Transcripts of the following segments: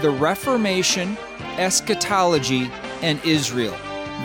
the Reformation, eschatology, and Israel.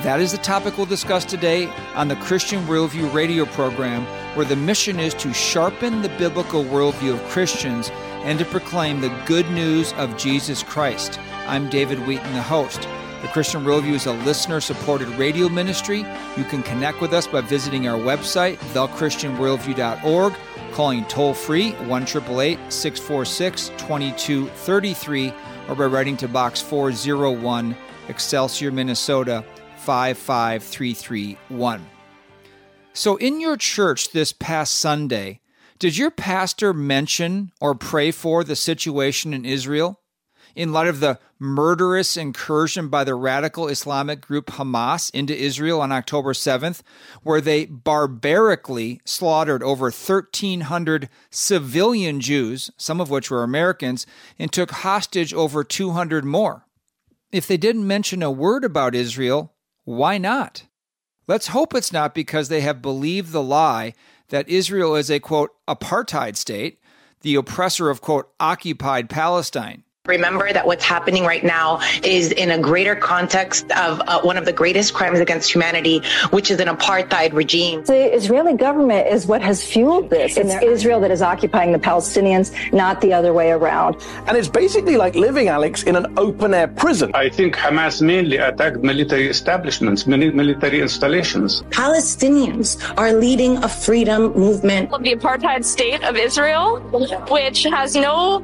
That is the topic we'll discuss today on the Christian Worldview radio program, where the mission is to sharpen the biblical worldview of Christians and to proclaim the good news of Jesus Christ. I'm David Wheaton, the host. The Christian Worldview is a listener supported radio ministry. You can connect with us by visiting our website, thechristianworldview.org, calling toll free 1 646 2233, or by writing to Box 401, Excelsior, Minnesota 55331. So, in your church this past Sunday, did your pastor mention or pray for the situation in Israel? In light of the murderous incursion by the radical Islamic group Hamas into Israel on October 7th, where they barbarically slaughtered over 1,300 civilian Jews, some of which were Americans, and took hostage over 200 more. If they didn't mention a word about Israel, why not? Let's hope it's not because they have believed the lie that Israel is a quote apartheid state, the oppressor of quote occupied Palestine. Remember that what's happening right now is in a greater context of uh, one of the greatest crimes against humanity, which is an apartheid regime. The Israeli government is what has fueled this. It's Israel that is occupying the Palestinians, not the other way around. And it's basically like living, Alex, in an open air prison. I think Hamas mainly attacked military establishments, military installations. Palestinians are leading a freedom movement. Of The apartheid state of Israel, which has no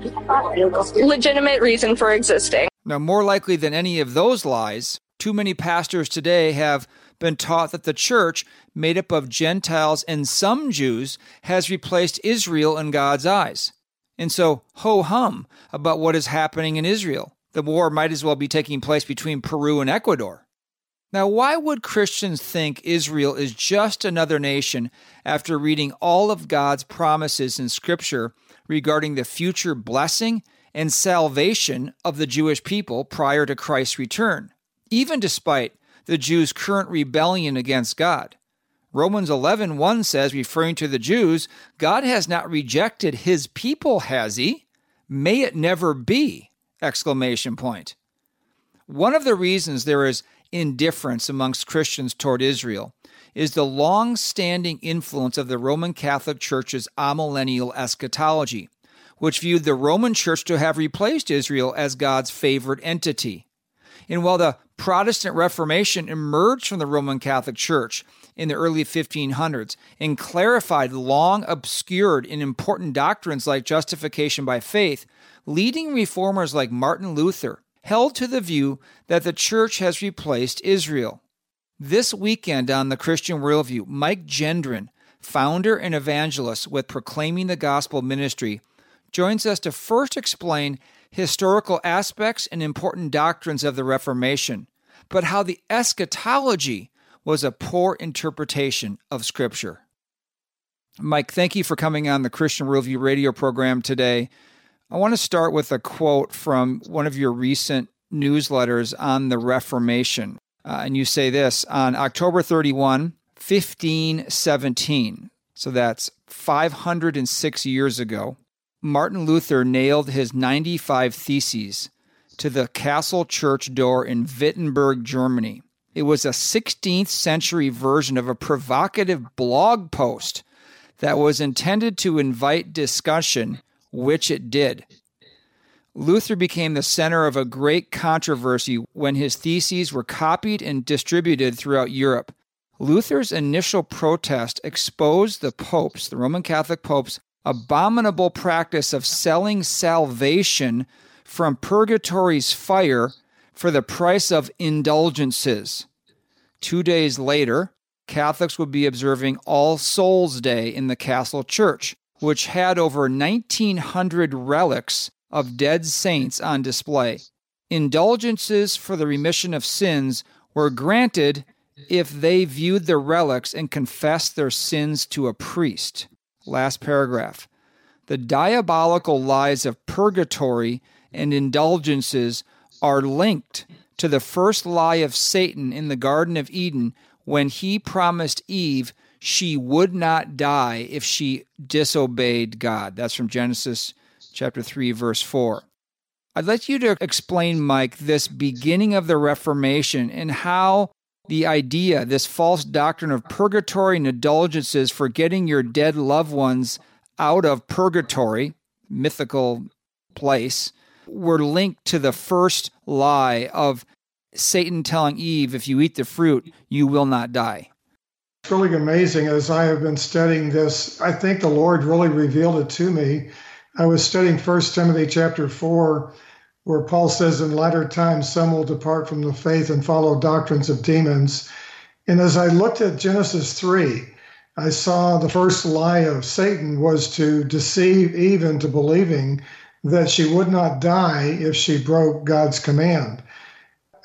legitimate legitimate reason for existing. Now, more likely than any of those lies, too many pastors today have been taught that the church, made up of Gentiles and some Jews, has replaced Israel in God's eyes. And so, ho hum about what is happening in Israel. The war might as well be taking place between Peru and Ecuador. Now, why would Christians think Israel is just another nation after reading all of God's promises in Scripture regarding the future blessing and salvation of the Jewish people prior to Christ's return, even despite the Jews' current rebellion against God. Romans 11 1 says, referring to the Jews, God has not rejected his people, has he? May it never be! Exclamation point. One of the reasons there is indifference amongst Christians toward Israel is the long standing influence of the Roman Catholic Church's amillennial eschatology which viewed the Roman Church to have replaced Israel as God's favored entity. And while the Protestant Reformation emerged from the Roman Catholic Church in the early 1500s and clarified long obscured and important doctrines like justification by faith, leading reformers like Martin Luther held to the view that the church has replaced Israel. This weekend on the Christian Worldview, Mike Gendron, founder and evangelist with Proclaiming the Gospel Ministry, joins us to first explain historical aspects and important doctrines of the Reformation, but how the eschatology was a poor interpretation of Scripture. Mike, thank you for coming on the Christian Worldview radio program today. I want to start with a quote from one of your recent newsletters on the Reformation. Uh, and you say this on October 31, 1517. So that's 506 years ago. Martin Luther nailed his 95 Theses to the castle church door in Wittenberg, Germany. It was a 16th century version of a provocative blog post that was intended to invite discussion, which it did. Luther became the center of a great controversy when his theses were copied and distributed throughout Europe. Luther's initial protest exposed the popes, the Roman Catholic popes, abominable practice of selling salvation from purgatory's fire for the price of indulgences. Two days later, Catholics would be observing All Souls Day in the Castle Church, which had over 1,900 relics of dead saints on display. Indulgences for the remission of sins were granted if they viewed the relics and confessed their sins to a priest. Last paragraph. The diabolical lies of purgatory and indulgences are linked to the first lie of Satan in the Garden of Eden when he promised Eve she would not die if she disobeyed God. That's from Genesis chapter 3 verse 4. I'd like you to explain, Mike, this beginning of the Reformation and how the idea, this false doctrine of purgatory and indulgences for getting your dead loved ones out of purgatory, mythical place, were linked to the first lie of Satan telling Eve, if you eat the fruit, you will not die. It's really amazing as I have been studying this. I think the Lord really revealed it to me. I was studying First Timothy chapter 4 where Paul says, In latter times, some will depart from the faith and follow doctrines of demons. And as I looked at Genesis 3, I saw the first lie of Satan was to deceive Eve into believing that she would not die if she broke God's command.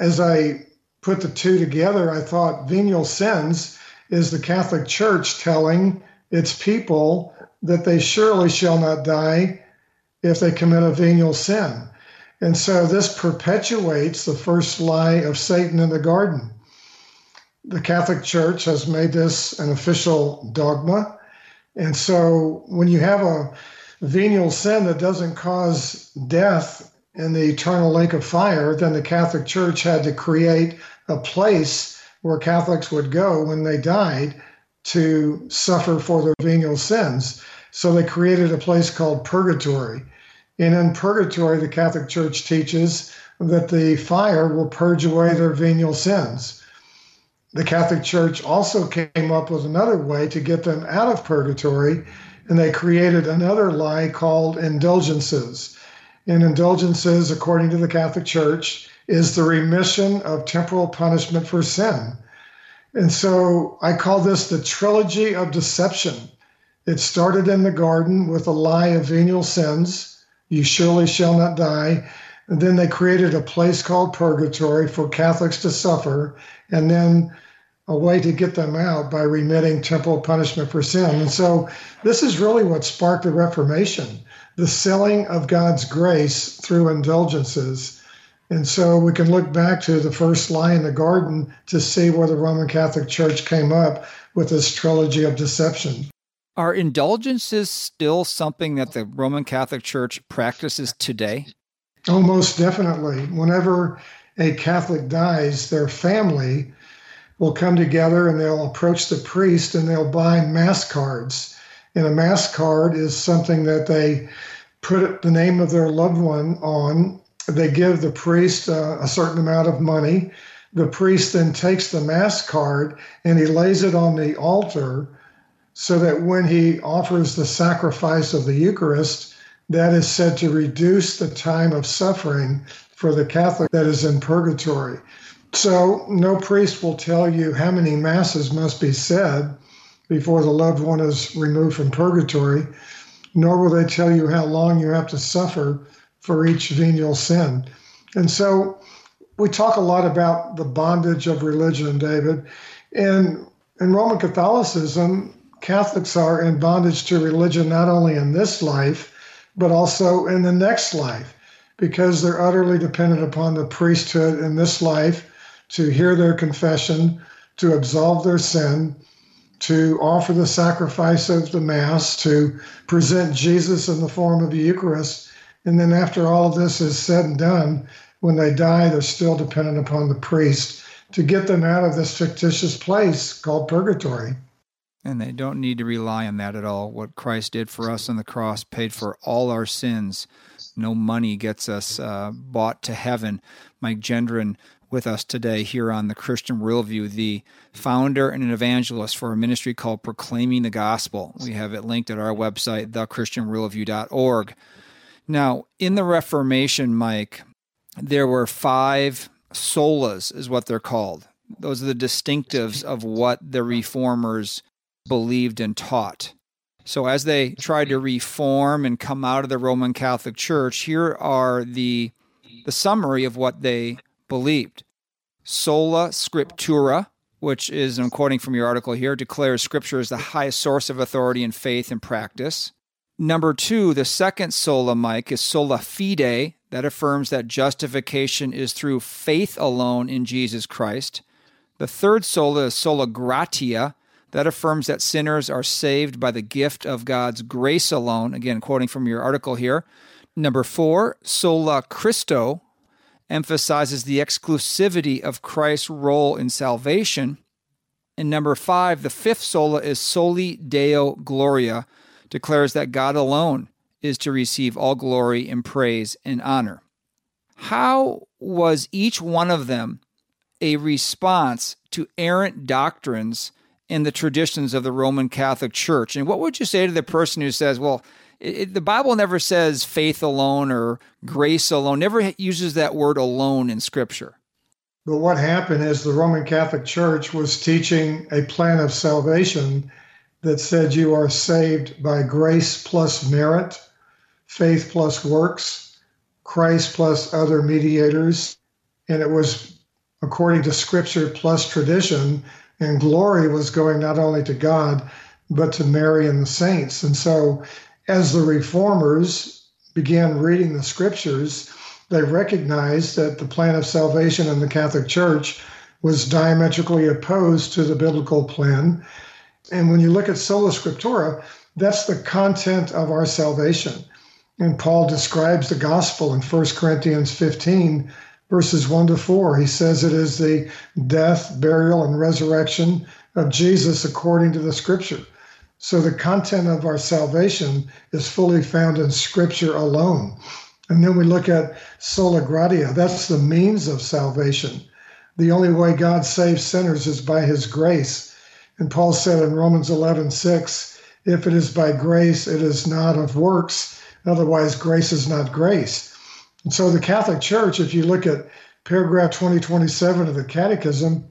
As I put the two together, I thought venial sins is the Catholic Church telling its people that they surely shall not die if they commit a venial sin. And so this perpetuates the first lie of Satan in the garden. The Catholic Church has made this an official dogma. And so when you have a venial sin that doesn't cause death in the eternal lake of fire, then the Catholic Church had to create a place where Catholics would go when they died to suffer for their venial sins. So they created a place called purgatory. And in purgatory, the Catholic Church teaches that the fire will purge away their venial sins. The Catholic Church also came up with another way to get them out of purgatory, and they created another lie called indulgences. And indulgences, according to the Catholic Church, is the remission of temporal punishment for sin. And so I call this the trilogy of deception. It started in the garden with a lie of venial sins you surely shall not die. And then they created a place called purgatory for Catholics to suffer, and then a way to get them out by remitting temporal punishment for sin. And so this is really what sparked the Reformation the selling of God's grace through indulgences. And so we can look back to the first lie in the garden to see where the Roman Catholic Church came up with this trilogy of deception. Are indulgences still something that the Roman Catholic Church practices today? Oh, most definitely. Whenever a Catholic dies, their family will come together and they'll approach the priest and they'll buy mass cards. And a mass card is something that they put the name of their loved one on. They give the priest uh, a certain amount of money. The priest then takes the mass card and he lays it on the altar so that when he offers the sacrifice of the Eucharist, that is said to reduce the time of suffering for the Catholic that is in purgatory. So, no priest will tell you how many masses must be said before the loved one is removed from purgatory, nor will they tell you how long you have to suffer for each venial sin. And so, we talk a lot about the bondage of religion, David. And in Roman Catholicism, Catholics are in bondage to religion not only in this life, but also in the next life, because they're utterly dependent upon the priesthood in this life to hear their confession, to absolve their sin, to offer the sacrifice of the Mass, to present Jesus in the form of the Eucharist. And then, after all of this is said and done, when they die, they're still dependent upon the priest to get them out of this fictitious place called purgatory. And they don't need to rely on that at all. What Christ did for us on the cross paid for all our sins. No money gets us uh, bought to heaven. Mike Gendron with us today here on the Christian Worldview, the founder and an evangelist for a ministry called Proclaiming the Gospel. We have it linked at our website, thechristianworldview.org. Now, in the Reformation, Mike, there were five solas, is what they're called. Those are the distinctives of what the reformers believed and taught. So, as they tried to reform and come out of the Roman Catholic Church, here are the, the summary of what they believed. Sola Scriptura, which is, I'm quoting from your article here, declares Scripture as the highest source of authority in faith and practice. Number two, the second sola, Mike, is sola fide, that affirms that justification is through faith alone in Jesus Christ. The third sola is sola gratia, that affirms that sinners are saved by the gift of God's grace alone. Again, quoting from your article here Number four, sola Christo emphasizes the exclusivity of Christ's role in salvation. And number five, the fifth sola is soli deo gloria, declares that God alone is to receive all glory and praise and honor. How was each one of them a response to errant doctrines and the traditions of the Roman Catholic Church? And what would you say to the person who says, well, it, the Bible never says faith alone or grace alone, never uses that word alone in Scripture? But what happened is the Roman Catholic Church was teaching a plan of salvation that said you are saved by grace plus merit, faith plus works, Christ plus other mediators. And it was according to scripture plus tradition. And glory was going not only to God, but to Mary and the saints. And so, as the reformers began reading the scriptures, they recognized that the plan of salvation in the Catholic Church was diametrically opposed to the biblical plan. And when you look at sola scriptura, that's the content of our salvation. And Paul describes the gospel in 1 Corinthians 15, verses 1 to 4. He says it is the death, burial, and resurrection of Jesus according to the scripture. So the content of our salvation is fully found in scripture alone. And then we look at sola gratia, that's the means of salvation. The only way God saves sinners is by his grace. And Paul said in Romans 11, 6, if it is by grace, it is not of works Otherwise, grace is not grace. And so the Catholic Church, if you look at paragraph 2027 of the Catechism,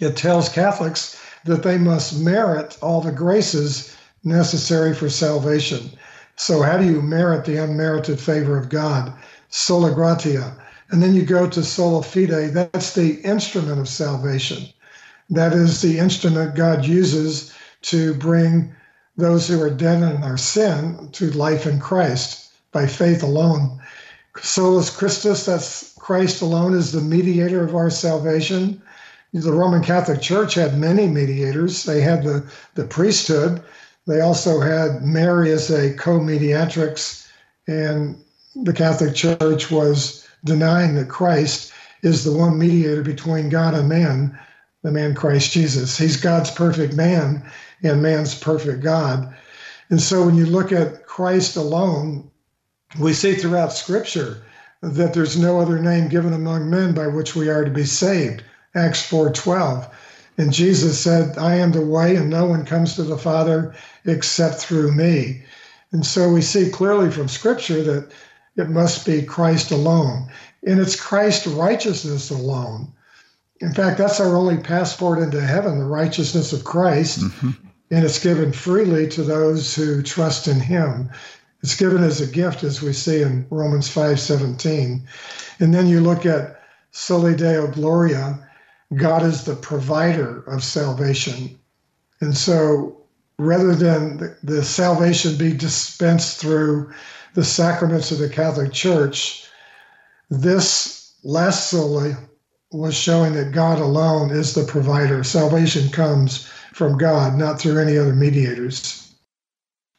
it tells Catholics that they must merit all the graces necessary for salvation. So, how do you merit the unmerited favor of God? Sola gratia. And then you go to sola fide, that's the instrument of salvation. That is the instrument God uses to bring those who are dead in our sin to life in Christ by faith alone. Solus Christus, that's Christ alone is the mediator of our salvation. The Roman Catholic Church had many mediators. They had the, the priesthood. They also had Mary as a co mediatrix, and the Catholic Church was denying that Christ is the one mediator between God and man, the man Christ Jesus. He's God's perfect man, and man's perfect God. And so when you look at Christ alone, we see throughout Scripture that there's no other name given among men by which we are to be saved. Acts 4:12. And Jesus said, I am the way, and no one comes to the Father except through me. And so we see clearly from Scripture that it must be Christ alone. And it's Christ's righteousness alone. In fact, that's our only passport into heaven, the righteousness of Christ. Mm-hmm and it's given freely to those who trust in him. It's given as a gift, as we see in Romans 5:17. And then you look at Soli Deo Gloria, God is the provider of salvation. And so rather than the, the salvation be dispensed through the sacraments of the Catholic Church, this last soli was showing that God alone is the provider. Salvation comes from God, not through any other mediators.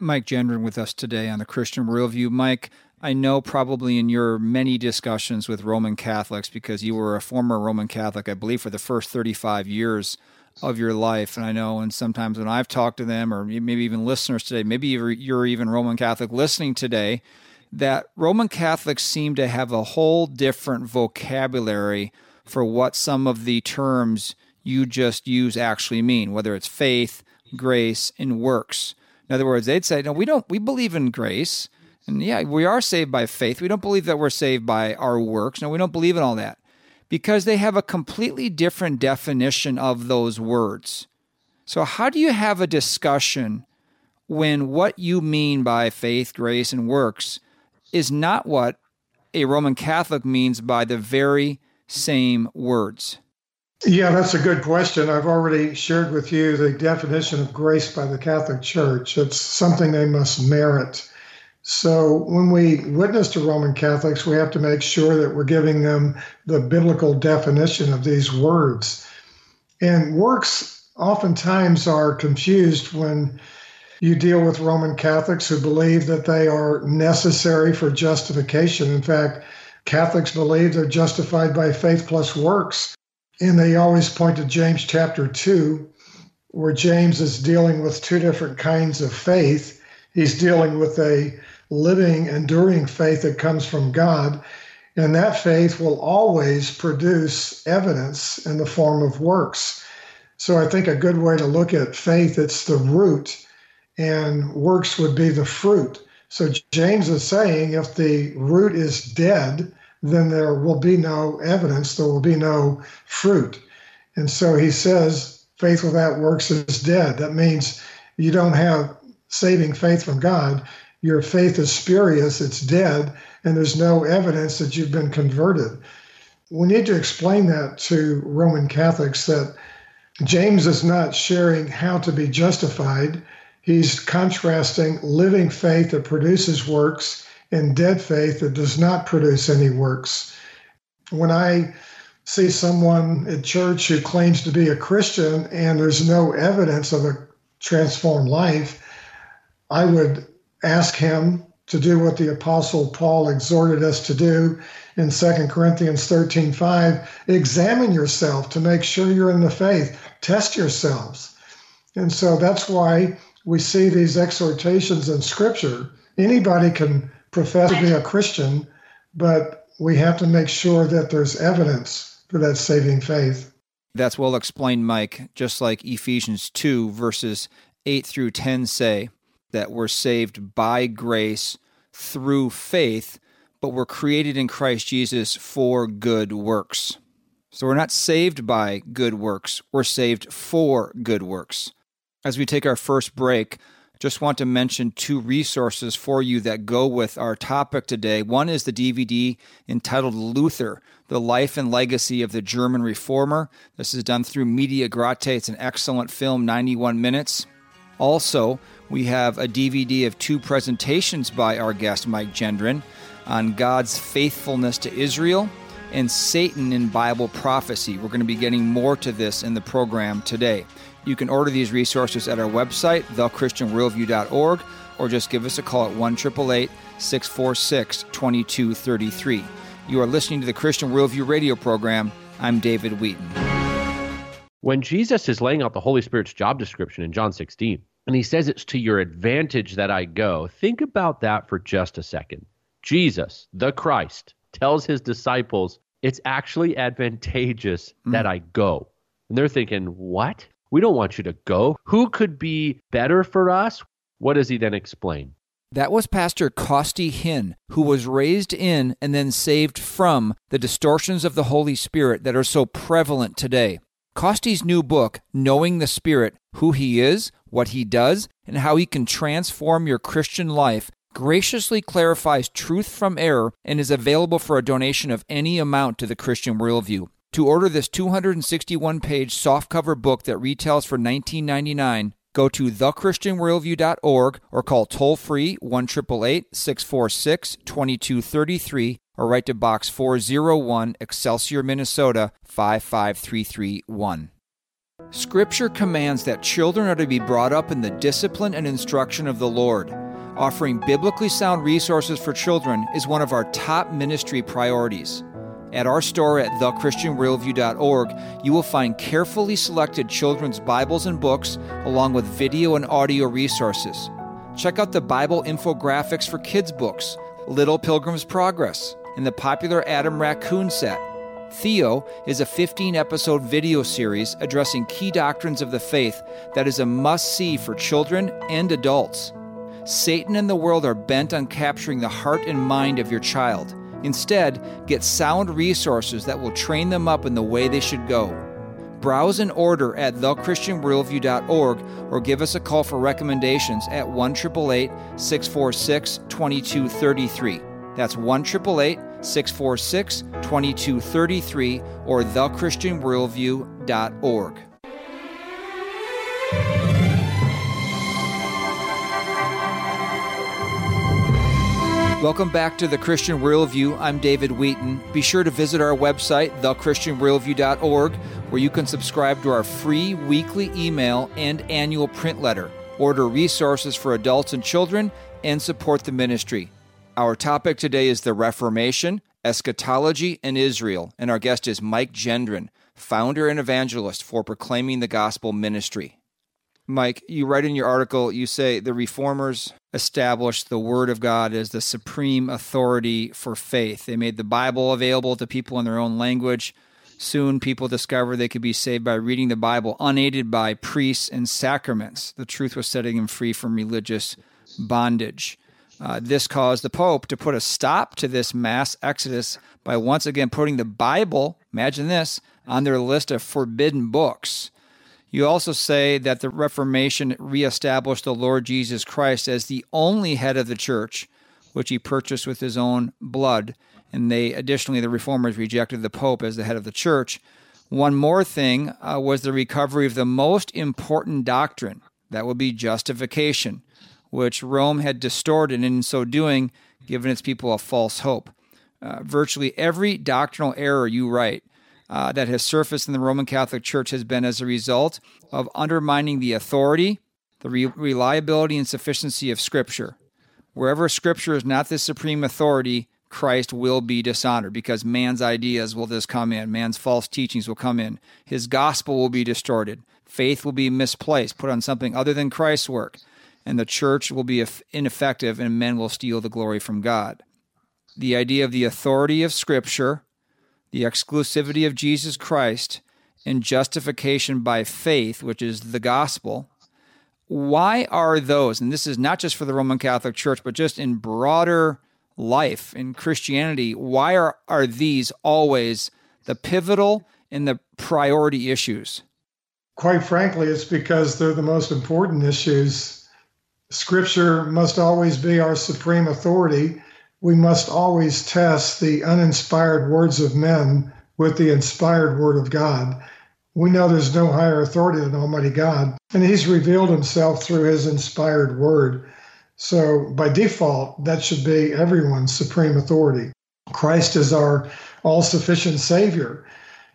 Mike Gendron with us today on the Christian Worldview. Mike, I know probably in your many discussions with Roman Catholics, because you were a former Roman Catholic, I believe, for the first 35 years of your life. And I know, and sometimes when I've talked to them, or maybe even listeners today, maybe you're even Roman Catholic listening today, that Roman Catholics seem to have a whole different vocabulary for what some of the terms you just use actually mean, whether it's faith, grace, and works. In other words, they'd say, no, we don't, we believe in grace. And yeah, we are saved by faith. We don't believe that we're saved by our works. No, we don't believe in all that because they have a completely different definition of those words. So, how do you have a discussion when what you mean by faith, grace, and works is not what a Roman Catholic means by the very same words? Yeah, that's a good question. I've already shared with you the definition of grace by the Catholic Church. It's something they must merit. So when we witness to Roman Catholics, we have to make sure that we're giving them the biblical definition of these words. And works oftentimes are confused when You deal with Roman Catholics who believe that they are necessary for justification. In fact, Catholics believe they're justified by faith plus works. And they always point to James chapter 2, where James is dealing with two different kinds of faith. He's dealing with a living, enduring faith that comes from God. And that faith will always produce evidence in the form of works. So I think a good way to look at faith, it's the root, and works would be the fruit. So James is saying if the root is dead, then there will be no evidence, there will be no fruit. And so he says, faith without works is dead. That means you don't have saving faith from God. Your faith is spurious, it's dead, and there's no evidence that you've been converted. We need to explain that to Roman Catholics that James is not sharing how to be justified. He's contrasting living faith that produces works and dead faith that does not produce any works. When I see someone at church who claims to be a Christian and there's no evidence of a transformed life, I would ask him to do what the apostle Paul exhorted us to do in 2 Corinthians 13:5, examine yourself to make sure you're in the faith. Test yourselves. And so that's why we see these exhortations in scripture. Anybody can profess to be a Christian, but we have to make sure that there's evidence for that saving faith. That's well explained, Mike, just like Ephesians 2, verses 8 through 10 say that we're saved by grace through faith, but we're created in Christ Jesus for good works. So we're not saved by good works, we're saved for good works. As we take our first break, just want to mention two resources for you that go with our topic today. One is the DVD entitled Luther, The Life and Legacy of the German Reformer. This is done through Media Gratiae. It's an excellent film, 91 minutes. Also, we have a DVD of two presentations by our guest, Mike Gendron, on God's faithfulness to Israel and Satan in Bible prophecy. We're going to be getting more to this in the program today. You can order these resources at our website, thechristianworldview.org, or just give us a call at 1 646 2233. You are listening to the Christian Worldview radio program. I'm David Wheaton. When Jesus is laying out the Holy Spirit's job description in John 16, and he says it's to your advantage that I go, think about that for just a second. Jesus, the Christ, tells his disciples, it's actually advantageous mm. that I go. And they're thinking, what? We don't want you to go. Who could be better for us? What does he then explain? That was Pastor Costi Hinn, who was raised in and then saved from the distortions of the Holy Spirit that are so prevalent today. Costi's new book, Knowing the Spirit Who He Is, What He Does, and How He Can Transform Your Christian Life, graciously clarifies truth from error and is available for a donation of any amount to the Christian Worldview. To order this 261 page softcover book that retails for $19.99, go to thechristianworldview.org or call toll free 1 646 2233 or write to Box 401, Excelsior, Minnesota 55331. Scripture commands that children are to be brought up in the discipline and instruction of the Lord. Offering biblically sound resources for children is one of our top ministry priorities. At our store at thechristianworldview.org, you will find carefully selected children's Bibles and books, along with video and audio resources. Check out the Bible infographics for kids' books, Little Pilgrim's Progress, and the popular Adam Raccoon set. Theo is a 15 episode video series addressing key doctrines of the faith that is a must see for children and adults. Satan and the world are bent on capturing the heart and mind of your child. Instead, get sound resources that will train them up in the way they should go. Browse and order at thechristianworldview.org or give us a call for recommendations at 1 646 2233. That's 1 646 2233 or thechristianworldview.org. Welcome back to the Christian Worldview. I'm David Wheaton. Be sure to visit our website, thechristianworldview.org, where you can subscribe to our free weekly email and annual print letter. order resources for adults and children, and support the ministry. Our topic today is the Reformation, eschatology, and Israel, and our guest is Mike Gendron, founder and evangelist for Proclaiming the Gospel Ministry. Mike, you write in your article, you say the reformers established the Word of God as the supreme authority for faith. They made the Bible available to people in their own language. Soon, people discovered they could be saved by reading the Bible unaided by priests and sacraments. The truth was setting them free from religious bondage. Uh, this caused the Pope to put a stop to this mass exodus by once again putting the Bible, imagine this, on their list of forbidden books. You also say that the Reformation reestablished the Lord Jesus Christ as the only head of the church, which he purchased with his own blood. And they additionally, the reformers rejected the Pope as the head of the church. One more thing uh, was the recovery of the most important doctrine that would be justification, which Rome had distorted, and in so doing, given its people a false hope. Uh, virtually every doctrinal error you write uh, that has surfaced in the Roman Catholic Church has been as a result of undermining the authority, the re- reliability, and sufficiency of Scripture. Wherever Scripture is not the supreme authority, Christ will be dishonored because man's ideas will just come in, man's false teachings will come in, his gospel will be distorted, faith will be misplaced, put on something other than Christ's work, and the church will be ineffective and men will steal the glory from God. The idea of the authority of Scripture the exclusivity of Jesus Christ and justification by faith, which is the gospel. Why are those, and this is not just for the Roman Catholic Church, but just in broader life in Christianity, why are, are these always the pivotal and the priority issues? Quite frankly, it's because they're the most important issues. Scripture must always be our supreme authority we must always test the uninspired words of men with the inspired word of God. We know there's no higher authority than Almighty God, and He's revealed Himself through His inspired word. So, by default, that should be everyone's supreme authority. Christ is our all sufficient Savior.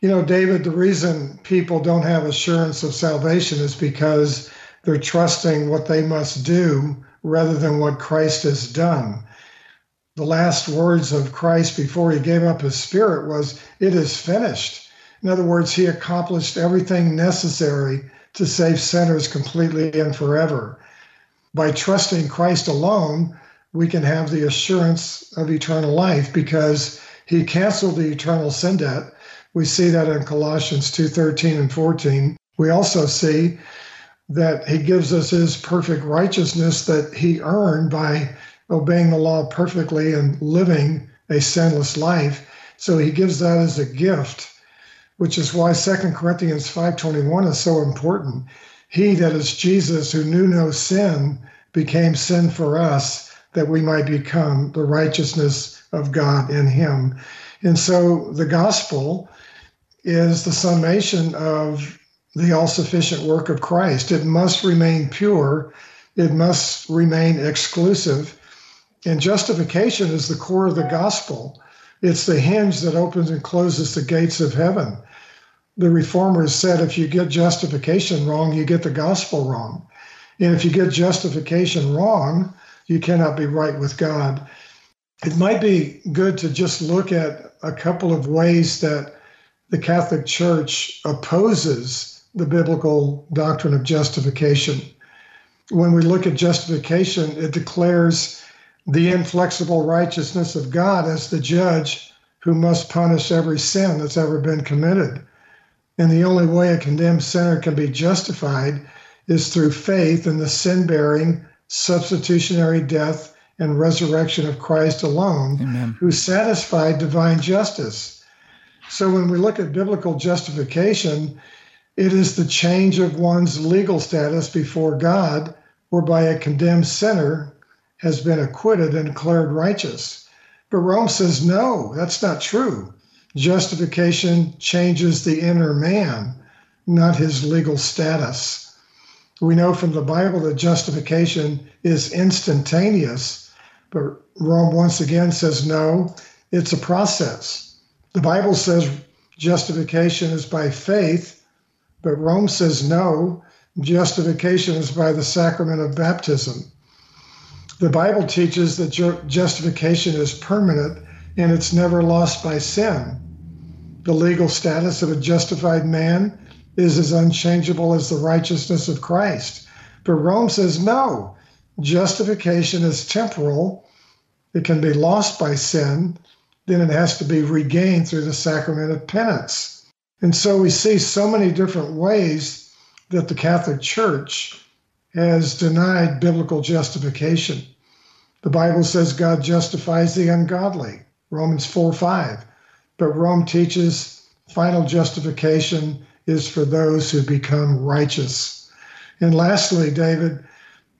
You know, David, the reason people don't have assurance of salvation is because they're trusting what they must do rather than what Christ has done the last words of Christ before he gave up his spirit was, It is finished. In other words, he accomplished everything necessary to save sinners completely and forever. By trusting Christ alone, we can have the assurance of eternal life because he canceled the eternal sin debt. We see that in Colossians 2:13 and 14. We also see that he gives us his perfect righteousness that he earned by obeying the law perfectly and living a sinless life. So he gives that as a gift, which is why 2 Corinthians 5:21 is so important. He that is Jesus who knew no sin became sin for us that we might become the righteousness of God in him. And so the gospel is the summation of the all sufficient work of Christ. It must remain pure, it must remain exclusive, and justification is the core of the gospel. It's the hinge that opens and closes the gates of heaven. The reformers said if you get justification wrong, you get the gospel wrong. And if you get justification wrong, you cannot be right with God. It might be good to just look at a couple of ways that the Catholic Church opposes the biblical doctrine of justification. When we look at justification, it declares the inflexible righteousness of God as the judge who must punish every sin that's ever been committed. And the only way a condemned sinner can be justified is through faith in the sin bearing, substitutionary death and resurrection of Christ alone, Amen. who satisfied divine justice. So when we look at biblical justification, it is the change of one's legal status before God, whereby a condemned sinner has been acquitted and declared righteous. But Rome says, no, that's not true. Justification changes the inner man, not his legal status. We know from the Bible that justification is instantaneous, but Rome once again says, no, it's a process. The Bible says justification is by faith, but Rome says, no, justification is by the sacrament of baptism. The Bible teaches that your justification is permanent and it's never lost by sin. The legal status of a justified man is as unchangeable as the righteousness of Christ. But Rome says no, justification is temporal. It can be lost by sin, then it has to be regained through the sacrament of penance. And so we see so many different ways that the Catholic Church has denied biblical justification. The Bible says God justifies the ungodly, Romans 4 5. But Rome teaches final justification is for those who become righteous. And lastly, David,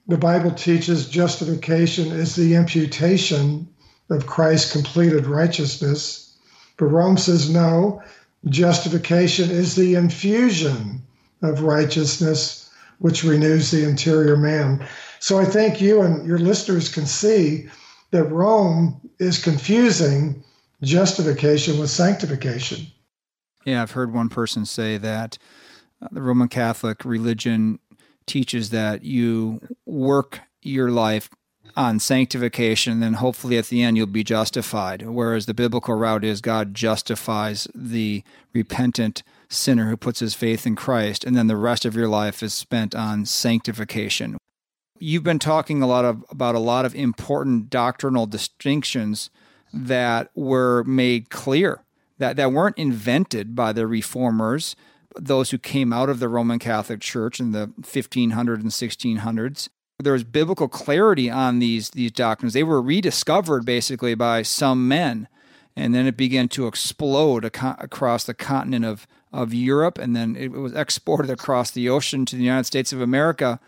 the Bible teaches justification is the imputation of Christ's completed righteousness. But Rome says no, justification is the infusion of righteousness, which renews the interior man. So I think you and your listeners can see that Rome is confusing justification with sanctification. Yeah, I've heard one person say that uh, the Roman Catholic religion teaches that you work your life on sanctification, and then hopefully at the end you'll be justified. Whereas the biblical route is God justifies the repentant sinner who puts his faith in Christ, and then the rest of your life is spent on sanctification. You've been talking a lot of, about a lot of important doctrinal distinctions that were made clear, that, that weren't invented by the reformers, those who came out of the Roman Catholic Church in the 1500s and 1600s. There was biblical clarity on these, these doctrines. They were rediscovered basically by some men, and then it began to explode ac- across the continent of, of Europe, and then it was exported across the ocean to the United States of America.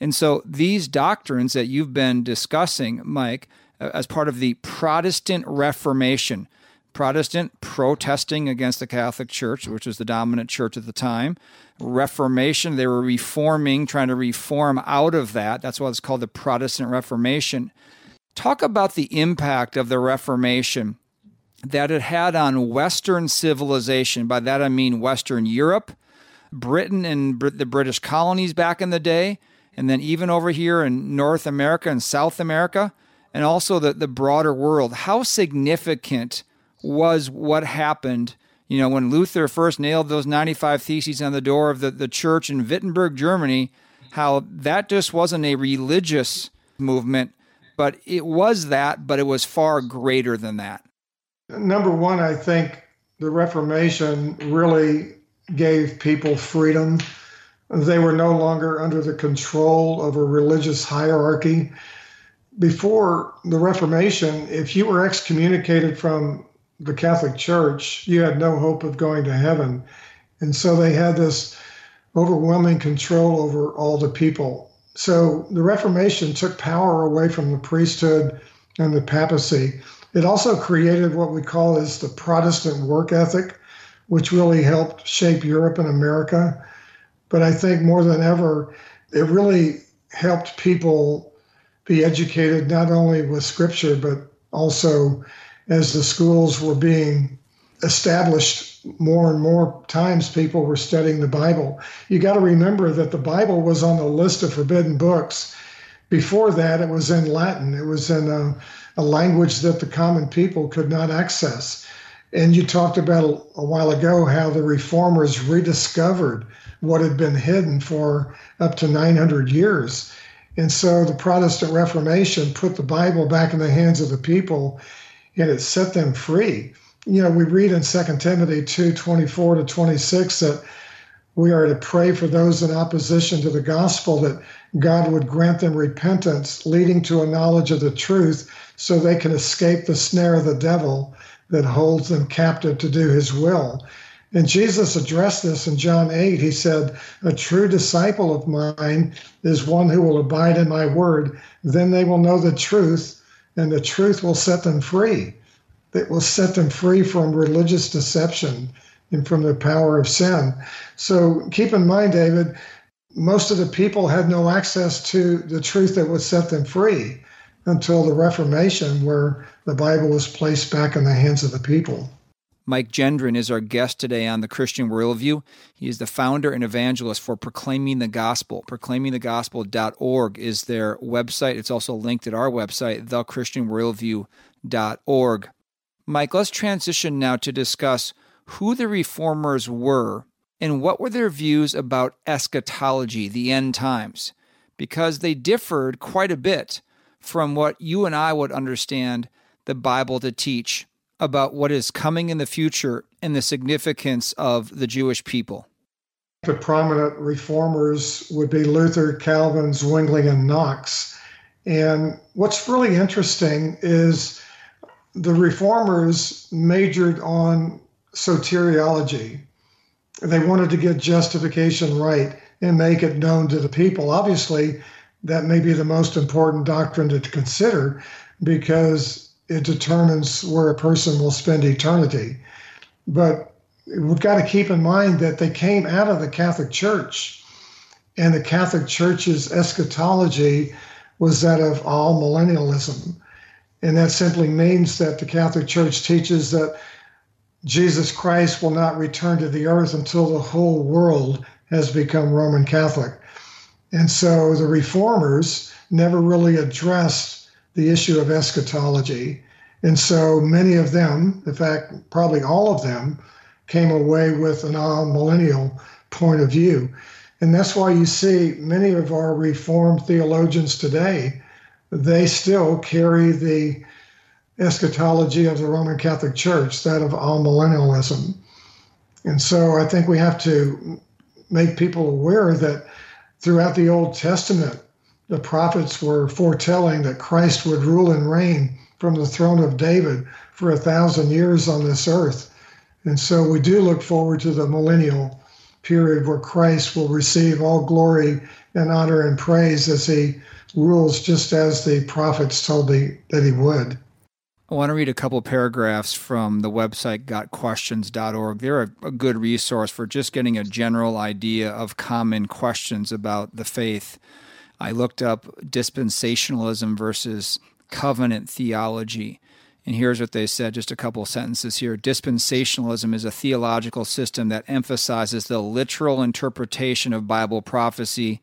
And so these doctrines that you've been discussing, Mike, uh, as part of the Protestant Reformation, Protestant protesting against the Catholic Church, which was the dominant church at the time. Reformation, they were reforming, trying to reform out of that. That's why it's called the Protestant Reformation. Talk about the impact of the Reformation that it had on Western civilization. By that I mean Western Europe, Britain, and the British colonies back in the day, and then even over here in North America and South America, and also the, the broader world. How significant was what happened. You know, when Luther first nailed those 95 theses on the door of the, the church in Wittenberg, Germany, how that just wasn't a religious movement, but it was that, but it was far greater than that. Number one, I think the Reformation really gave people freedom. They were no longer under the control of a religious hierarchy. Before the Reformation, if you were excommunicated from the Catholic Church, you had no hope of going to heaven. And so they had this overwhelming control over all the people. So the Reformation took power away from the priesthood and the papacy. It also created what we call as the Protestant work ethic, which really helped shape Europe and America. But I think more than ever, it really helped people be educated not only with scripture, but also as the schools were being established more and more times people were studying the bible you got to remember that the bible was on the list of forbidden books before that it was in latin. It was in a, a language that the common people could not access. And you talked about a, while ago how the reformers rediscovered what had been hidden for up to 900 years. And so the protestant reformation put the bible back in the hands of the people and it set them free. You know, we read in 2 Timothy 2 24 to 26 that we are to pray for those in opposition to the gospel that God would grant them repentance, leading to a knowledge of the truth, so they can escape the snare of the devil that holds them captive to do his will. And Jesus addressed this in John 8. He said, A true disciple of mine is one who will abide in my word. Then they will know the truth, and the truth will set them free. It will set them free from religious deception and from the power of sin. So keep in mind, David, most of the people had no access to the truth that would set them free until the Reformation, where the Bible was placed back in the hands of the people. Mike Gendron is our guest today on the Christian Worldview. He is the founder and evangelist for Proclaiming the Gospel. Proclaimingthegospel.org is their website. It's also linked at our website, thechristianworldview.org. Mike, let's transition now to discuss who the reformers were and what were their views about eschatology, the end times, because they differed quite a bit from what you and I would understand the Bible to teach about what is coming in the future and the significance of the Jewish people? The prominent reformers would be Luther, Calvin, Zwingli, and Knox. And what's really interesting is the reformers majored on soteriology. They wanted to get justification right and make it known to the people. Obviously, that may be the most important doctrine to consider because it determines where a person will spend eternity. But we've got to keep in mind that they came out of the Catholic Church, and the Catholic Church's eschatology was that of amillennialism. And that simply means that the Catholic Church teaches that Jesus Christ will not return to the earth until the whole world has become Roman Catholic. And so the reformers never really addressed the issue of eschatology. And so many of them, in fact, probably all of them, came away with an amillennial point of view. And that's why you see many of our Reformed theologians today, they still carry the eschatology of the Roman Catholic Church, that of amillennialism. And so I think we have to make people aware that throughout the Old Testament, the prophets were foretelling that Christ would rule and reign from the throne of David for a thousand years on this earth. And so we do look forward to the millennial period where Christ will receive all glory and honor and praise as he rules just as the prophets told me that he would. I want to read a couple paragraphs from the website gotquestions.org. They're a, a good resource for just getting a general idea of common questions about the faith. I looked up dispensationalism versus covenant theology. And here's what they said, just a couple sentences here. Dispensationalism is a theological system that emphasizes the literal interpretation of Bible prophecy,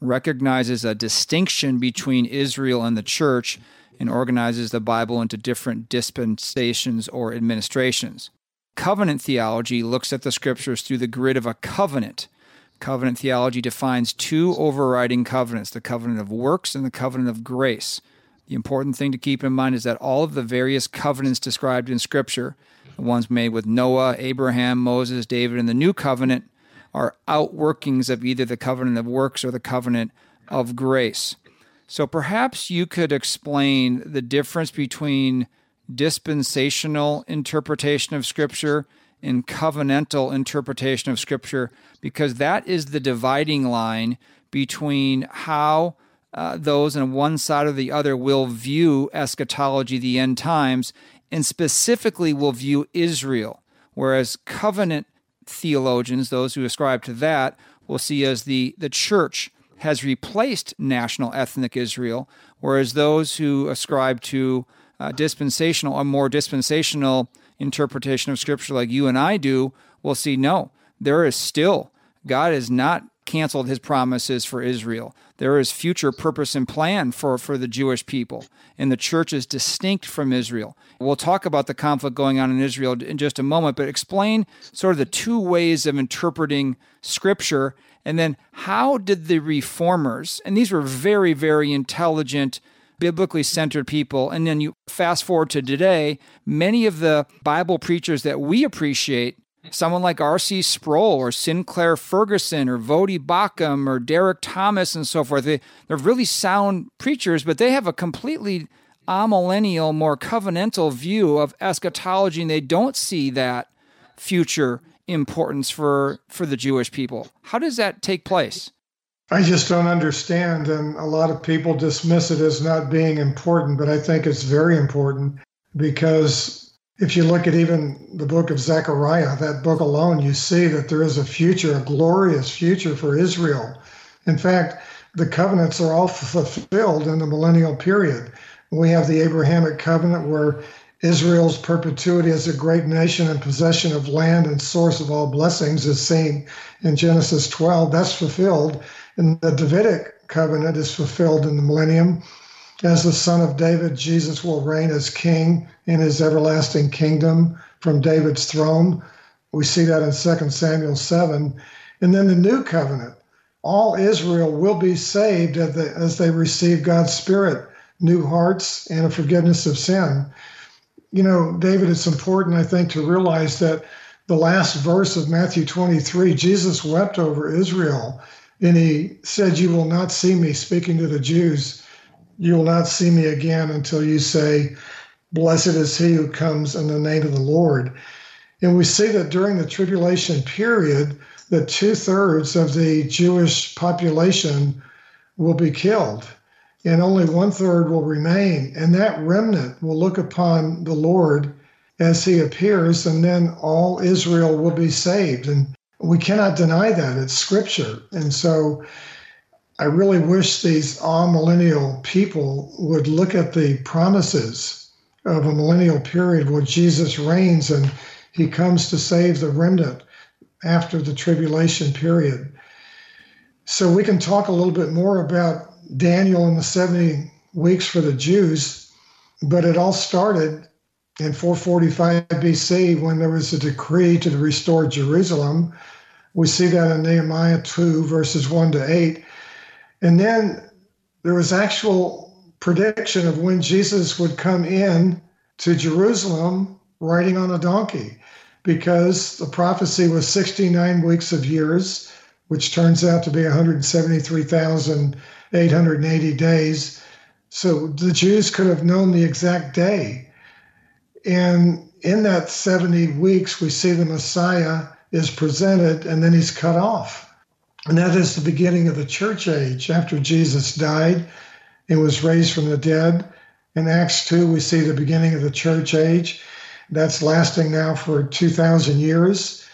recognizes a distinction between Israel and the church, and organizes the Bible into different dispensations or administrations. Covenant theology looks at the scriptures through the grid of a covenant Covenant theology defines two overriding covenants the covenant of works and the covenant of grace. The important thing to keep in mind is that all of the various covenants described in Scripture, the ones made with Noah, Abraham, Moses, David, and the new covenant, are outworkings of either the covenant of works or the covenant of grace. So perhaps you could explain the difference between dispensational interpretation of Scripture and covenantal interpretation of Scripture because that is the dividing line between how uh, those on one side or the other will view eschatology, the end times, and specifically will view Israel, whereas covenant theologians, those who ascribe to that, will see as the, the church has replaced national ethnic Israel, whereas those who ascribe to uh, dispensational or more dispensational interpretation of Scripture like you and I do will see no, there is still, God has not canceled his promises for Israel. There is future purpose and plan for, for the Jewish people, and the church is distinct from Israel. We'll talk about the conflict going on in Israel in just a moment, but explain sort of the two ways of interpreting Scripture, and then how did the reformers, and these were very, very intelligent biblically centered people. And then you fast forward to today, many of the Bible preachers that we appreciate, someone like R.C. Sproul or Sinclair Ferguson or Voddie Baucham or Derek Thomas and so forth, they, they're really sound preachers, but they have a completely amillennial, more covenantal view of eschatology, and they don't see that future importance for, for the Jewish people. How does that take place? I just don't understand. And a lot of people dismiss it as not being important, but I think it's very important because if you look at even the book of Zechariah, that book alone, you see that there is a future, a glorious future for Israel. In fact, the covenants are all fulfilled in the millennial period. We have the Abrahamic covenant where Israel's perpetuity as a great nation and possession of land and source of all blessings is seen in Genesis 12. That's fulfilled. And the Davidic covenant is fulfilled in the millennium. As the son of David, Jesus will reign as king in his everlasting kingdom from David's throne. We see that in 2 Samuel 7. And then the new covenant. All Israel will be saved as they, as they receive God's Spirit, new hearts, and a forgiveness of sin you know, David, it's important, I think, to realize that the last verse of Matthew 23, Jesus wept over Israel and he said, You will not see me, speaking to the Jews, you will not see me again until you say, Blessed is he who comes in the name of the Lord. And we see that during the tribulation period, that two thirds of the Jewish population will be killed and only one third will remain. And that remnant will look upon the Lord as he appears, and then all Israel will be saved. And we cannot deny that. It's scripture. And so I really wish these amillennial people would look at the promises of a millennial period where Jesus reigns and he comes to save the remnant after the tribulation period. So we can talk a little bit more about Daniel and the 70 weeks for the Jews, but it all started in 445 BC when there was a decree to restore Jerusalem. We see that in Nehemiah 2, verses 1 to 8. And then there was actual prediction of when Jesus would come in to Jerusalem riding on a donkey because the prophecy was 69 weeks of years, which turns out to be 173,000 880 days. So the Jews could have known the exact day. And in that 70 weeks, we see the Messiah is presented and then he's cut off. And that is the beginning of the church age after Jesus died and was raised from the dead. In Acts 2, we see the beginning of the church age. That's lasting now for 2,000 years.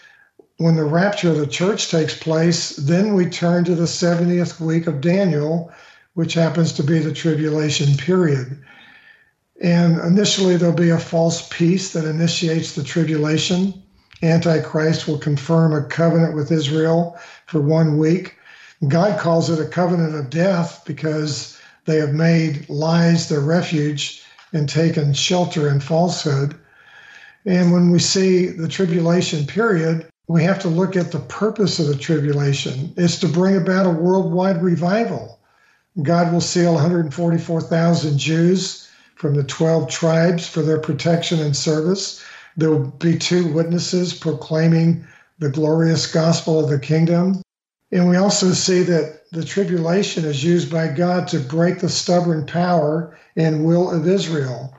When the rapture of the church takes place, then we turn to the 70th week of Daniel, which happens to be the tribulation period. And initially, there'll be a false peace that initiates the tribulation. Antichrist will confirm a covenant with Israel for one week. God calls it a covenant of death because they have made lies their refuge and taken shelter in falsehood. And when we see the tribulation period, we have to look at the purpose of the tribulation. It's to bring about a worldwide revival. God will seal 144,000 Jews from the 12 tribes for their protection and service. There will be two witnesses proclaiming the glorious gospel of the kingdom. And we also see that the tribulation is used by God to break the stubborn power and will of Israel.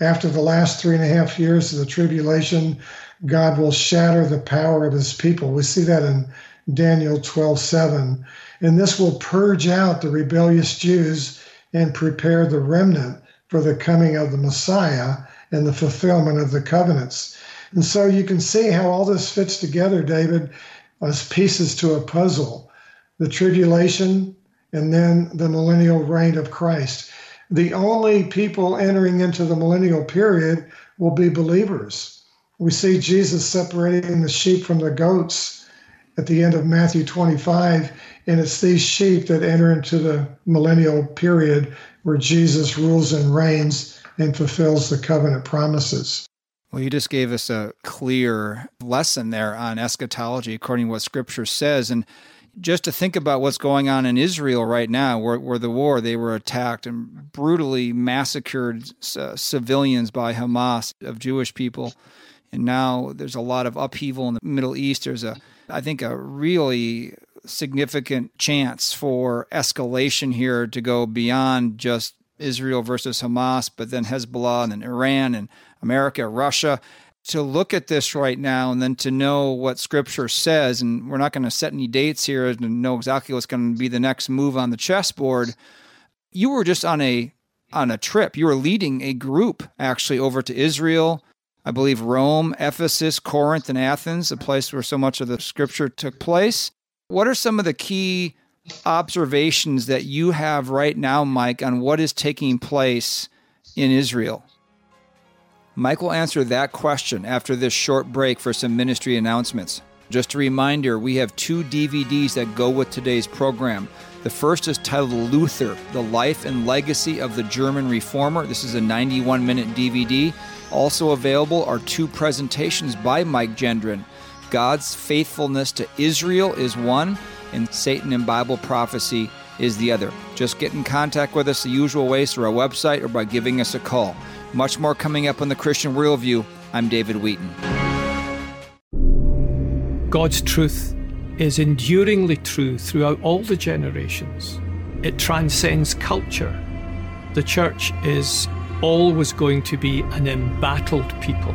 After the last three and a half years of the tribulation, God will shatter the power of his people. We see that in Daniel 12 7. And this will purge out the rebellious Jews and prepare the remnant for the coming of the Messiah and the fulfillment of the covenants. And so you can see how all this fits together, David, as pieces to a puzzle the tribulation and then the millennial reign of Christ. The only people entering into the millennial period will be believers we see Jesus separating the sheep from the goats at the end of Matthew 25. And it's these sheep that enter into the millennial period where Jesus rules and reigns and fulfills the covenant promises. Well, you just gave us a clear lesson there on eschatology according to what scripture says. And just to think about what's going on in Israel right now, where, where the war, they were attacked and brutally massacred uh, civilians by Hamas of Jewish people and now there's a lot of upheaval in the Middle East. There's a, I think, a really significant chance for escalation here to go beyond just Israel versus Hamas, but then Hezbollah and then Iran and America, Russia. To look at this right now and then to know what scripture says, and we're not going to set any dates here and know exactly what's going to be the next move on the chessboard. You were just on a on a trip. You were leading a group actually over to Israel I believe Rome, Ephesus, Corinth, and Athens, the place where so much of the scripture took place. What are some of the key observations that you have right now, Mike, on what is taking place in Israel? Mike will answer that question after this short break for some ministry announcements. Just a reminder we have two DVDs that go with today's program. The first is titled Luther, The Life and Legacy of the German Reformer. This is a 91 minute DVD. Also available are two presentations by Mike Gendron. God's faithfulness to Israel is one, and Satan and Bible prophecy is the other. Just get in contact with us the usual ways through our website or by giving us a call. Much more coming up on the Christian Worldview. I'm David Wheaton. God's truth is enduringly true throughout all the generations. It transcends culture. The church is always going to be an embattled people.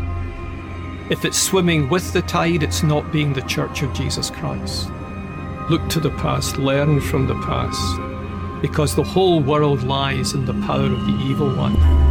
If it's swimming with the tide, it's not being the church of Jesus Christ. Look to the past, learn from the past, because the whole world lies in the power of the evil one.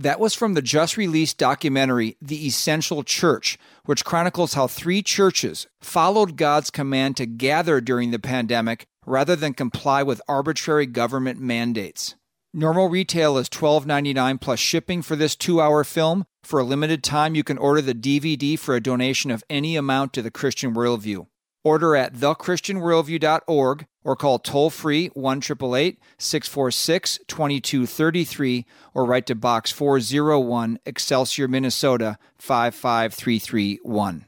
That was from the just released documentary, The Essential Church, which chronicles how three churches followed God's command to gather during the pandemic rather than comply with arbitrary government mandates. Normal retail is $12.99 plus shipping for this two hour film. For a limited time, you can order the DVD for a donation of any amount to the Christian Worldview. Order at thechristianworldview.org or call toll free 1 646 2233 or write to Box 401, Excelsior, Minnesota 55331.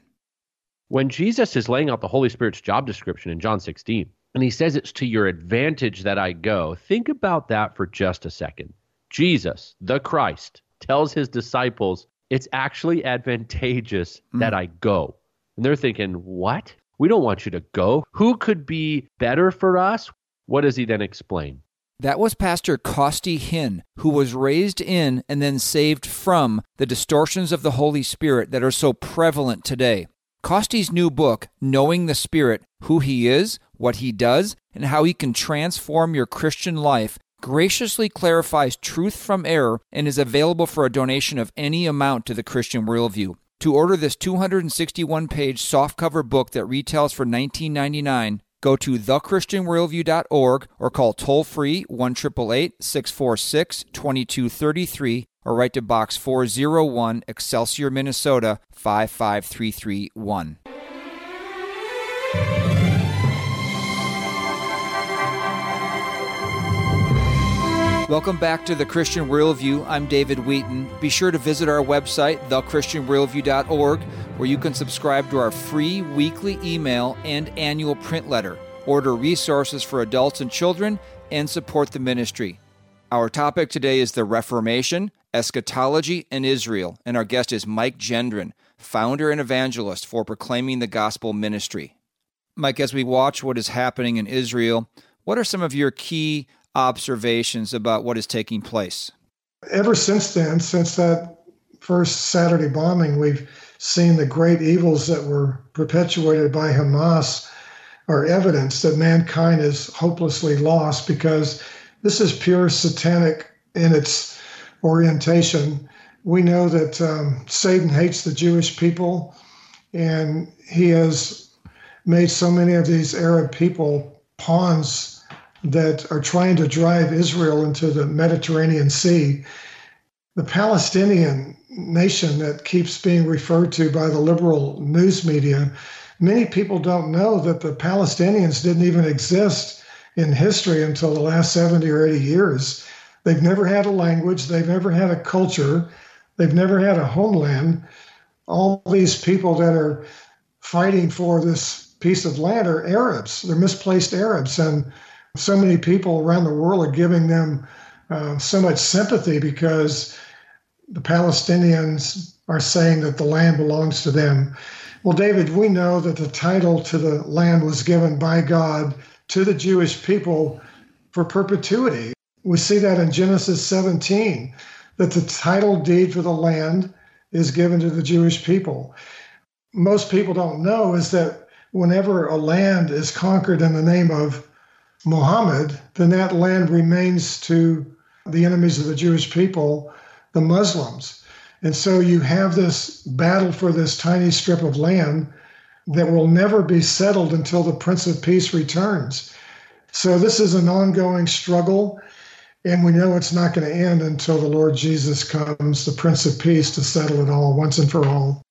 When Jesus is laying out the Holy Spirit's job description in John 16, and he says it's to your advantage that I go, think about that for just a second. Jesus, the Christ, tells his disciples it's actually advantageous mm. that I go. And they're thinking, what? We don't want you to go. Who could be better for us? What does he then explain? That was Pastor Costi Hinn, who was raised in and then saved from the distortions of the Holy Spirit that are so prevalent today. Costi's new book, Knowing the Spirit Who He Is, What He Does, and How He Can Transform Your Christian Life, graciously clarifies truth from error and is available for a donation of any amount to the Christian Worldview. To order this 261 page softcover book that retails for $19.99, go to thechristianworldview.org or call toll free 1 646 2233 or write to Box 401, Excelsior, Minnesota 55331. Welcome back to the Christian Worldview. I'm David Wheaton. Be sure to visit our website, thechristianworldview.org, where you can subscribe to our free weekly email and annual print letter, order resources for adults and children, and support the ministry. Our topic today is the Reformation, eschatology, and Israel, and our guest is Mike Gendron, founder and evangelist for Proclaiming the Gospel Ministry. Mike, as we watch what is happening in Israel, what are some of your key observations about what is taking place? Ever since then, since that first Saturday bombing, we've seen the great evils that were perpetuated by Hamas are evidence that mankind is hopelessly lost because this is pure satanic in its orientation. We know that um, Satan hates the Jewish people, and he has made so many of these Arab people pawns that are trying to drive Israel into the Mediterranean Sea. The Palestinian nation that keeps being referred to by the liberal news media, many people don't know that the Palestinians didn't even exist in history until the last 70 or 80 years. They've never had a language, they've never had a culture, they've never had a homeland. All these people that are fighting for this piece of land are Arabs. They're misplaced Arabs. And so many people around the world are giving them uh, so much sympathy because the Palestinians are saying that the land belongs to them. Well, David, we know that the title to the land was given by God to the Jewish people for perpetuity. We see that in Genesis 17, that the title deed for the land is given to the Jewish people. Most people don't know is that whenever a land is conquered in the name of Muhammad, then that land remains to the enemies of the Jewish people, the Muslims. And so you have this battle for this tiny strip of land that will never be settled until the Prince of Peace returns. So this is an ongoing struggle. And we know it's not going to end until the Lord Jesus comes, the Prince of Peace, to settle it all once and for all.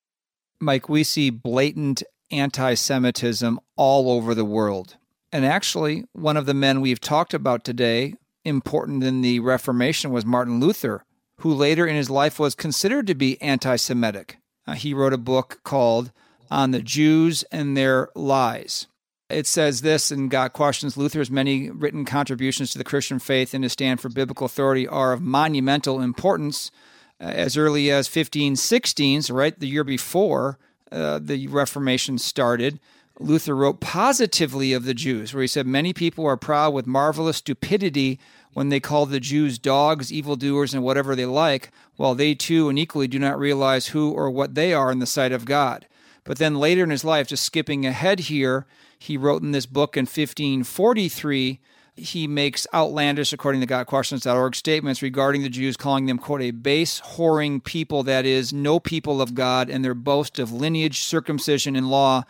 Mike, we see blatant anti Semitism all over the world. And actually, one of the men we've talked about today, important in the Reformation, was Martin Luther, who later in his life was considered to be anti Semitic. Uh, he wrote a book called On the Jews and Their Lies. It says this and got questions Luther's many written contributions to the Christian faith and his stand for biblical authority are of monumental importance. Uh, as early as 1516, so right the year before uh, the Reformation started, Luther wrote positively of the Jews, where he said, Many people are proud with marvelous stupidity when they call the Jews dogs, evildoers, and whatever they like, while they too and equally do not realize who or what they are in the sight of God. But then later in his life, just skipping ahead here, he wrote in this book in 1543 he makes outlandish, according to GotQuestions.org, statements regarding the Jews, calling them, quote, a base, whoring people, that is, no people of God, and their boast of lineage, circumcision, and law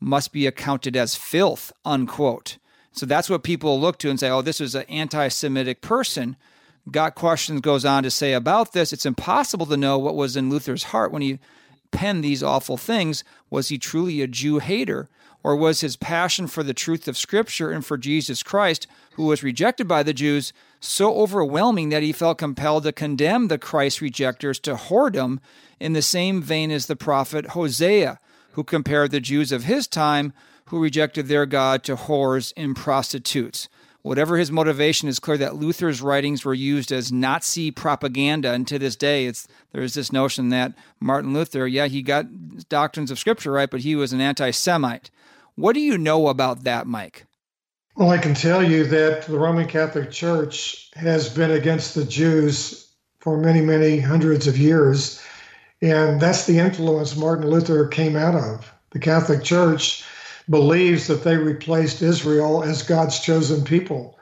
must be accounted as filth, unquote. So that's what people look to and say, oh, this is an anti Semitic person. Got Questions goes on to say about this it's impossible to know what was in Luther's heart when he penned these awful things. Was he truly a Jew hater? Or was his passion for the truth of Scripture and for Jesus Christ, who was rejected by the Jews, so overwhelming that he felt compelled to condemn the Christ rejectors to whoredom in the same vein as the prophet Hosea, who compared the Jews of his time who rejected their God to whores and prostitutes? Whatever his motivation, is clear that Luther's writings were used as Nazi propaganda, and to this day, it's there's this notion that Martin Luther, yeah, he got doctrines of Scripture right, but he was an anti-Semite. What do you know about that, Mike? Well, I can tell you that the Roman Catholic Church has been against the Jews for many, many hundreds of years. And that's the influence Martin Luther came out of. The Catholic Church believes that they replaced Israel as God's chosen people.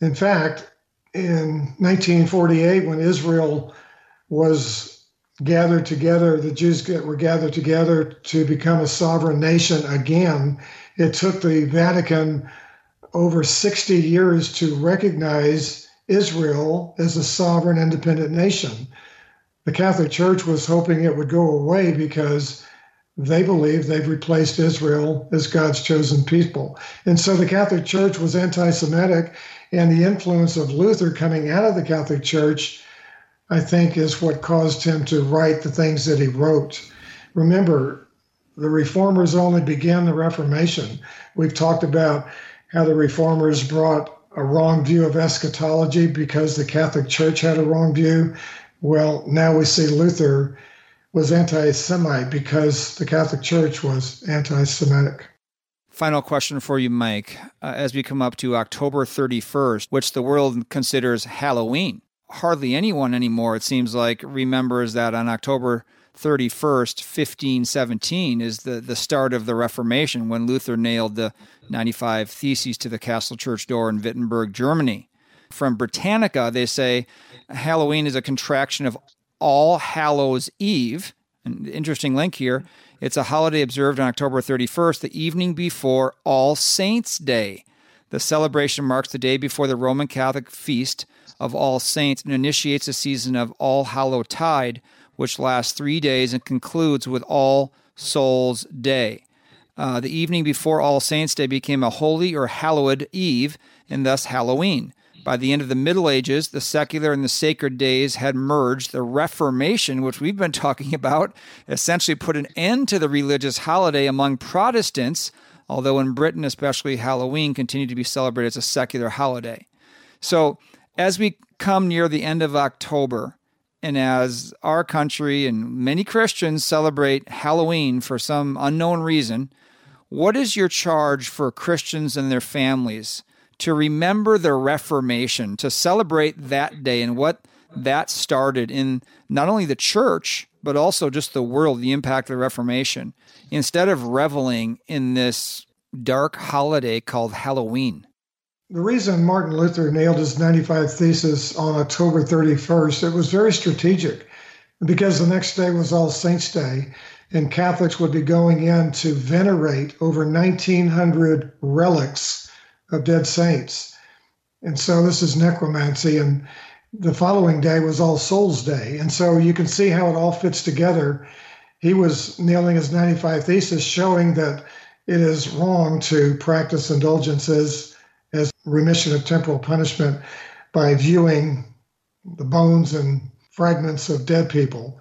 In fact, in 1948, when Israel was gathered together, the Jews were gathered together to become a sovereign nation again. It took the Vatican over 60 years to recognize Israel as a sovereign, independent nation. The Catholic Church was hoping it would go away because they believe they've replaced Israel as God's chosen people. And so the Catholic Church was anti Semitic, and the influence of Luther coming out of the Catholic Church I think, is what caused him to write the things that he wrote. Remember, the reformers only began the Reformation. We've talked about how the reformers brought a wrong view of eschatology because the Catholic Church had a wrong view. Well, now we see Luther was anti Semite because the Catholic Church was anti Semitic. Final question for you, Mike. Uh, as we come up to October 31st, which the world considers Halloween, hardly anyone anymore, it seems like, remembers that on October 31st, 1517, is the, the start of the Reformation when Luther nailed the 95 Theses to the Castle Church door in Wittenberg, Germany. From Britannica, they say Halloween is a contraction of All Hallows Eve. An interesting link here. It's a holiday observed on October 31st, the evening before All Saints' Day. The celebration marks the day before the Roman Catholic feast of All Saints and initiates a season of All Hallow Tide, which lasts three days and concludes with All Souls Day. Uh, the evening before All Saints' Day became a holy or hallowed eve, and thus Halloween. By the end of the Middle Ages, the secular and the sacred days had merged. The Reformation, which we've been talking about, essentially put an end to the religious holiday among Protestants, although in Britain, especially, Halloween continued to be celebrated as a secular holiday. So as we come near the end of October, and as our country and many Christians celebrate Halloween for some unknown reason, what is your charge for Christians and their families to remember the Reformation, to celebrate that day and what that started in not only the church, but also just the world, the impact of the Reformation, instead of reveling in this dark holiday called Halloween? The reason Martin Luther nailed his 95 Thesis on October 31st, it was very strategic because the next day was All Saints' Day, and Catholics would be going in to venerate over 1,900 relics of dead saints. And so this is necromancy. And the following day was All Souls Day. And so you can see how it all fits together. He was nailing his 95 Thesis, showing that it is wrong to practice indulgences as remission of temporal punishment by viewing the bones and fragments of dead people.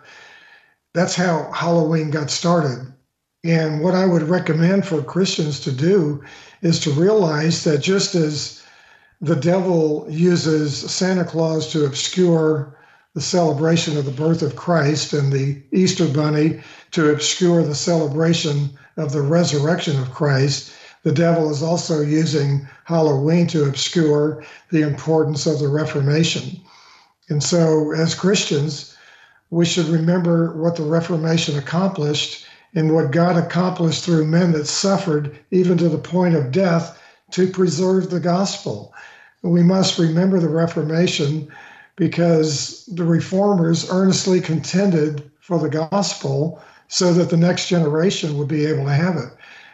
That's how Halloween got started. And what I would recommend for Christians to do is to realize that just as the devil uses Santa Claus to obscure the celebration of the birth of Christ and the Easter Bunny to obscure the celebration of the resurrection of Christ, the devil is also using Halloween to obscure the importance of the Reformation. And so, as Christians, we should remember what the Reformation accomplished and what God accomplished through men that suffered even to the point of death to preserve the gospel. We must remember the Reformation because the reformers earnestly contended for the gospel so that the next generation would be able to have it.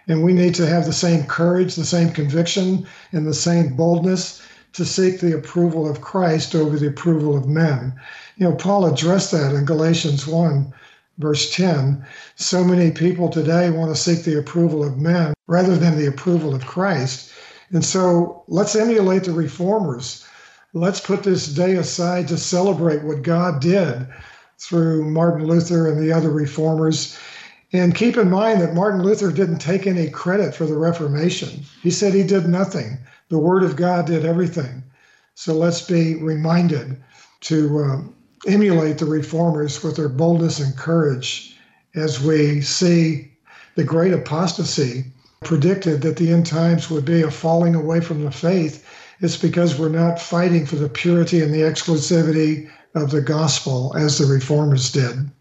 And we need to have the same courage, the same conviction, and the same boldness to seek the approval of Christ over the approval of men. You know, Paul addressed that in Galatians 1 verse 10 so many people today want to seek the approval of men rather than the approval of Christ. And so let's emulate the reformers. Let's put this day aside to celebrate what God did through Martin Luther and the other reformers. And keep in mind that Martin Luther didn't take any credit for the Reformation. He said he did nothing. The Word of God did everything. So let's be reminded to um, emulate the reformers with their boldness and courage as we see the great apostasy predicted that the end times would be a falling away from the faith. It's because we're not fighting for the purity and the exclusivity of the gospel as the reformers did.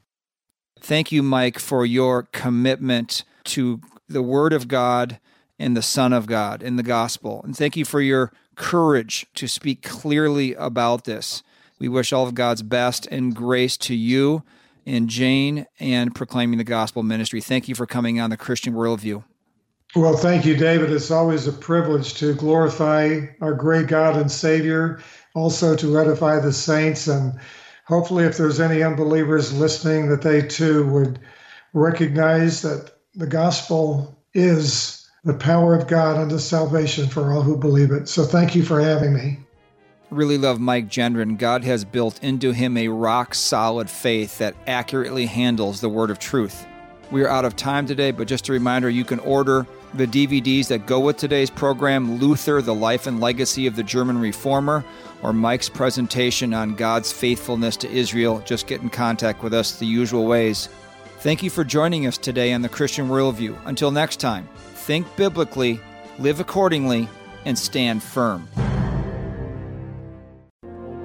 Thank you, Mike, for your commitment to the Word of God and the Son of God in the gospel. And thank you for your courage to speak clearly about this. We wish all of God's best and grace to you and Jane and proclaiming the gospel ministry. Thank you for coming on the Christian Worldview. Well, thank you, David. It's always a privilege to glorify our great God and Savior, also to edify the saints. And hopefully, if there's any unbelievers listening, that they too would recognize that the gospel is the power of God unto salvation for all who believe it. So, thank you for having me really love Mike Gendron. God has built into him a rock solid faith that accurately handles the word of truth. We are out of time today, but just a reminder you can order the DVDs that go with today's program Luther, the life and legacy of the German reformer, or Mike's presentation on God's faithfulness to Israel. Just get in contact with us the usual ways. Thank you for joining us today on the Christian Worldview. Until next time, think biblically, live accordingly, and stand firm.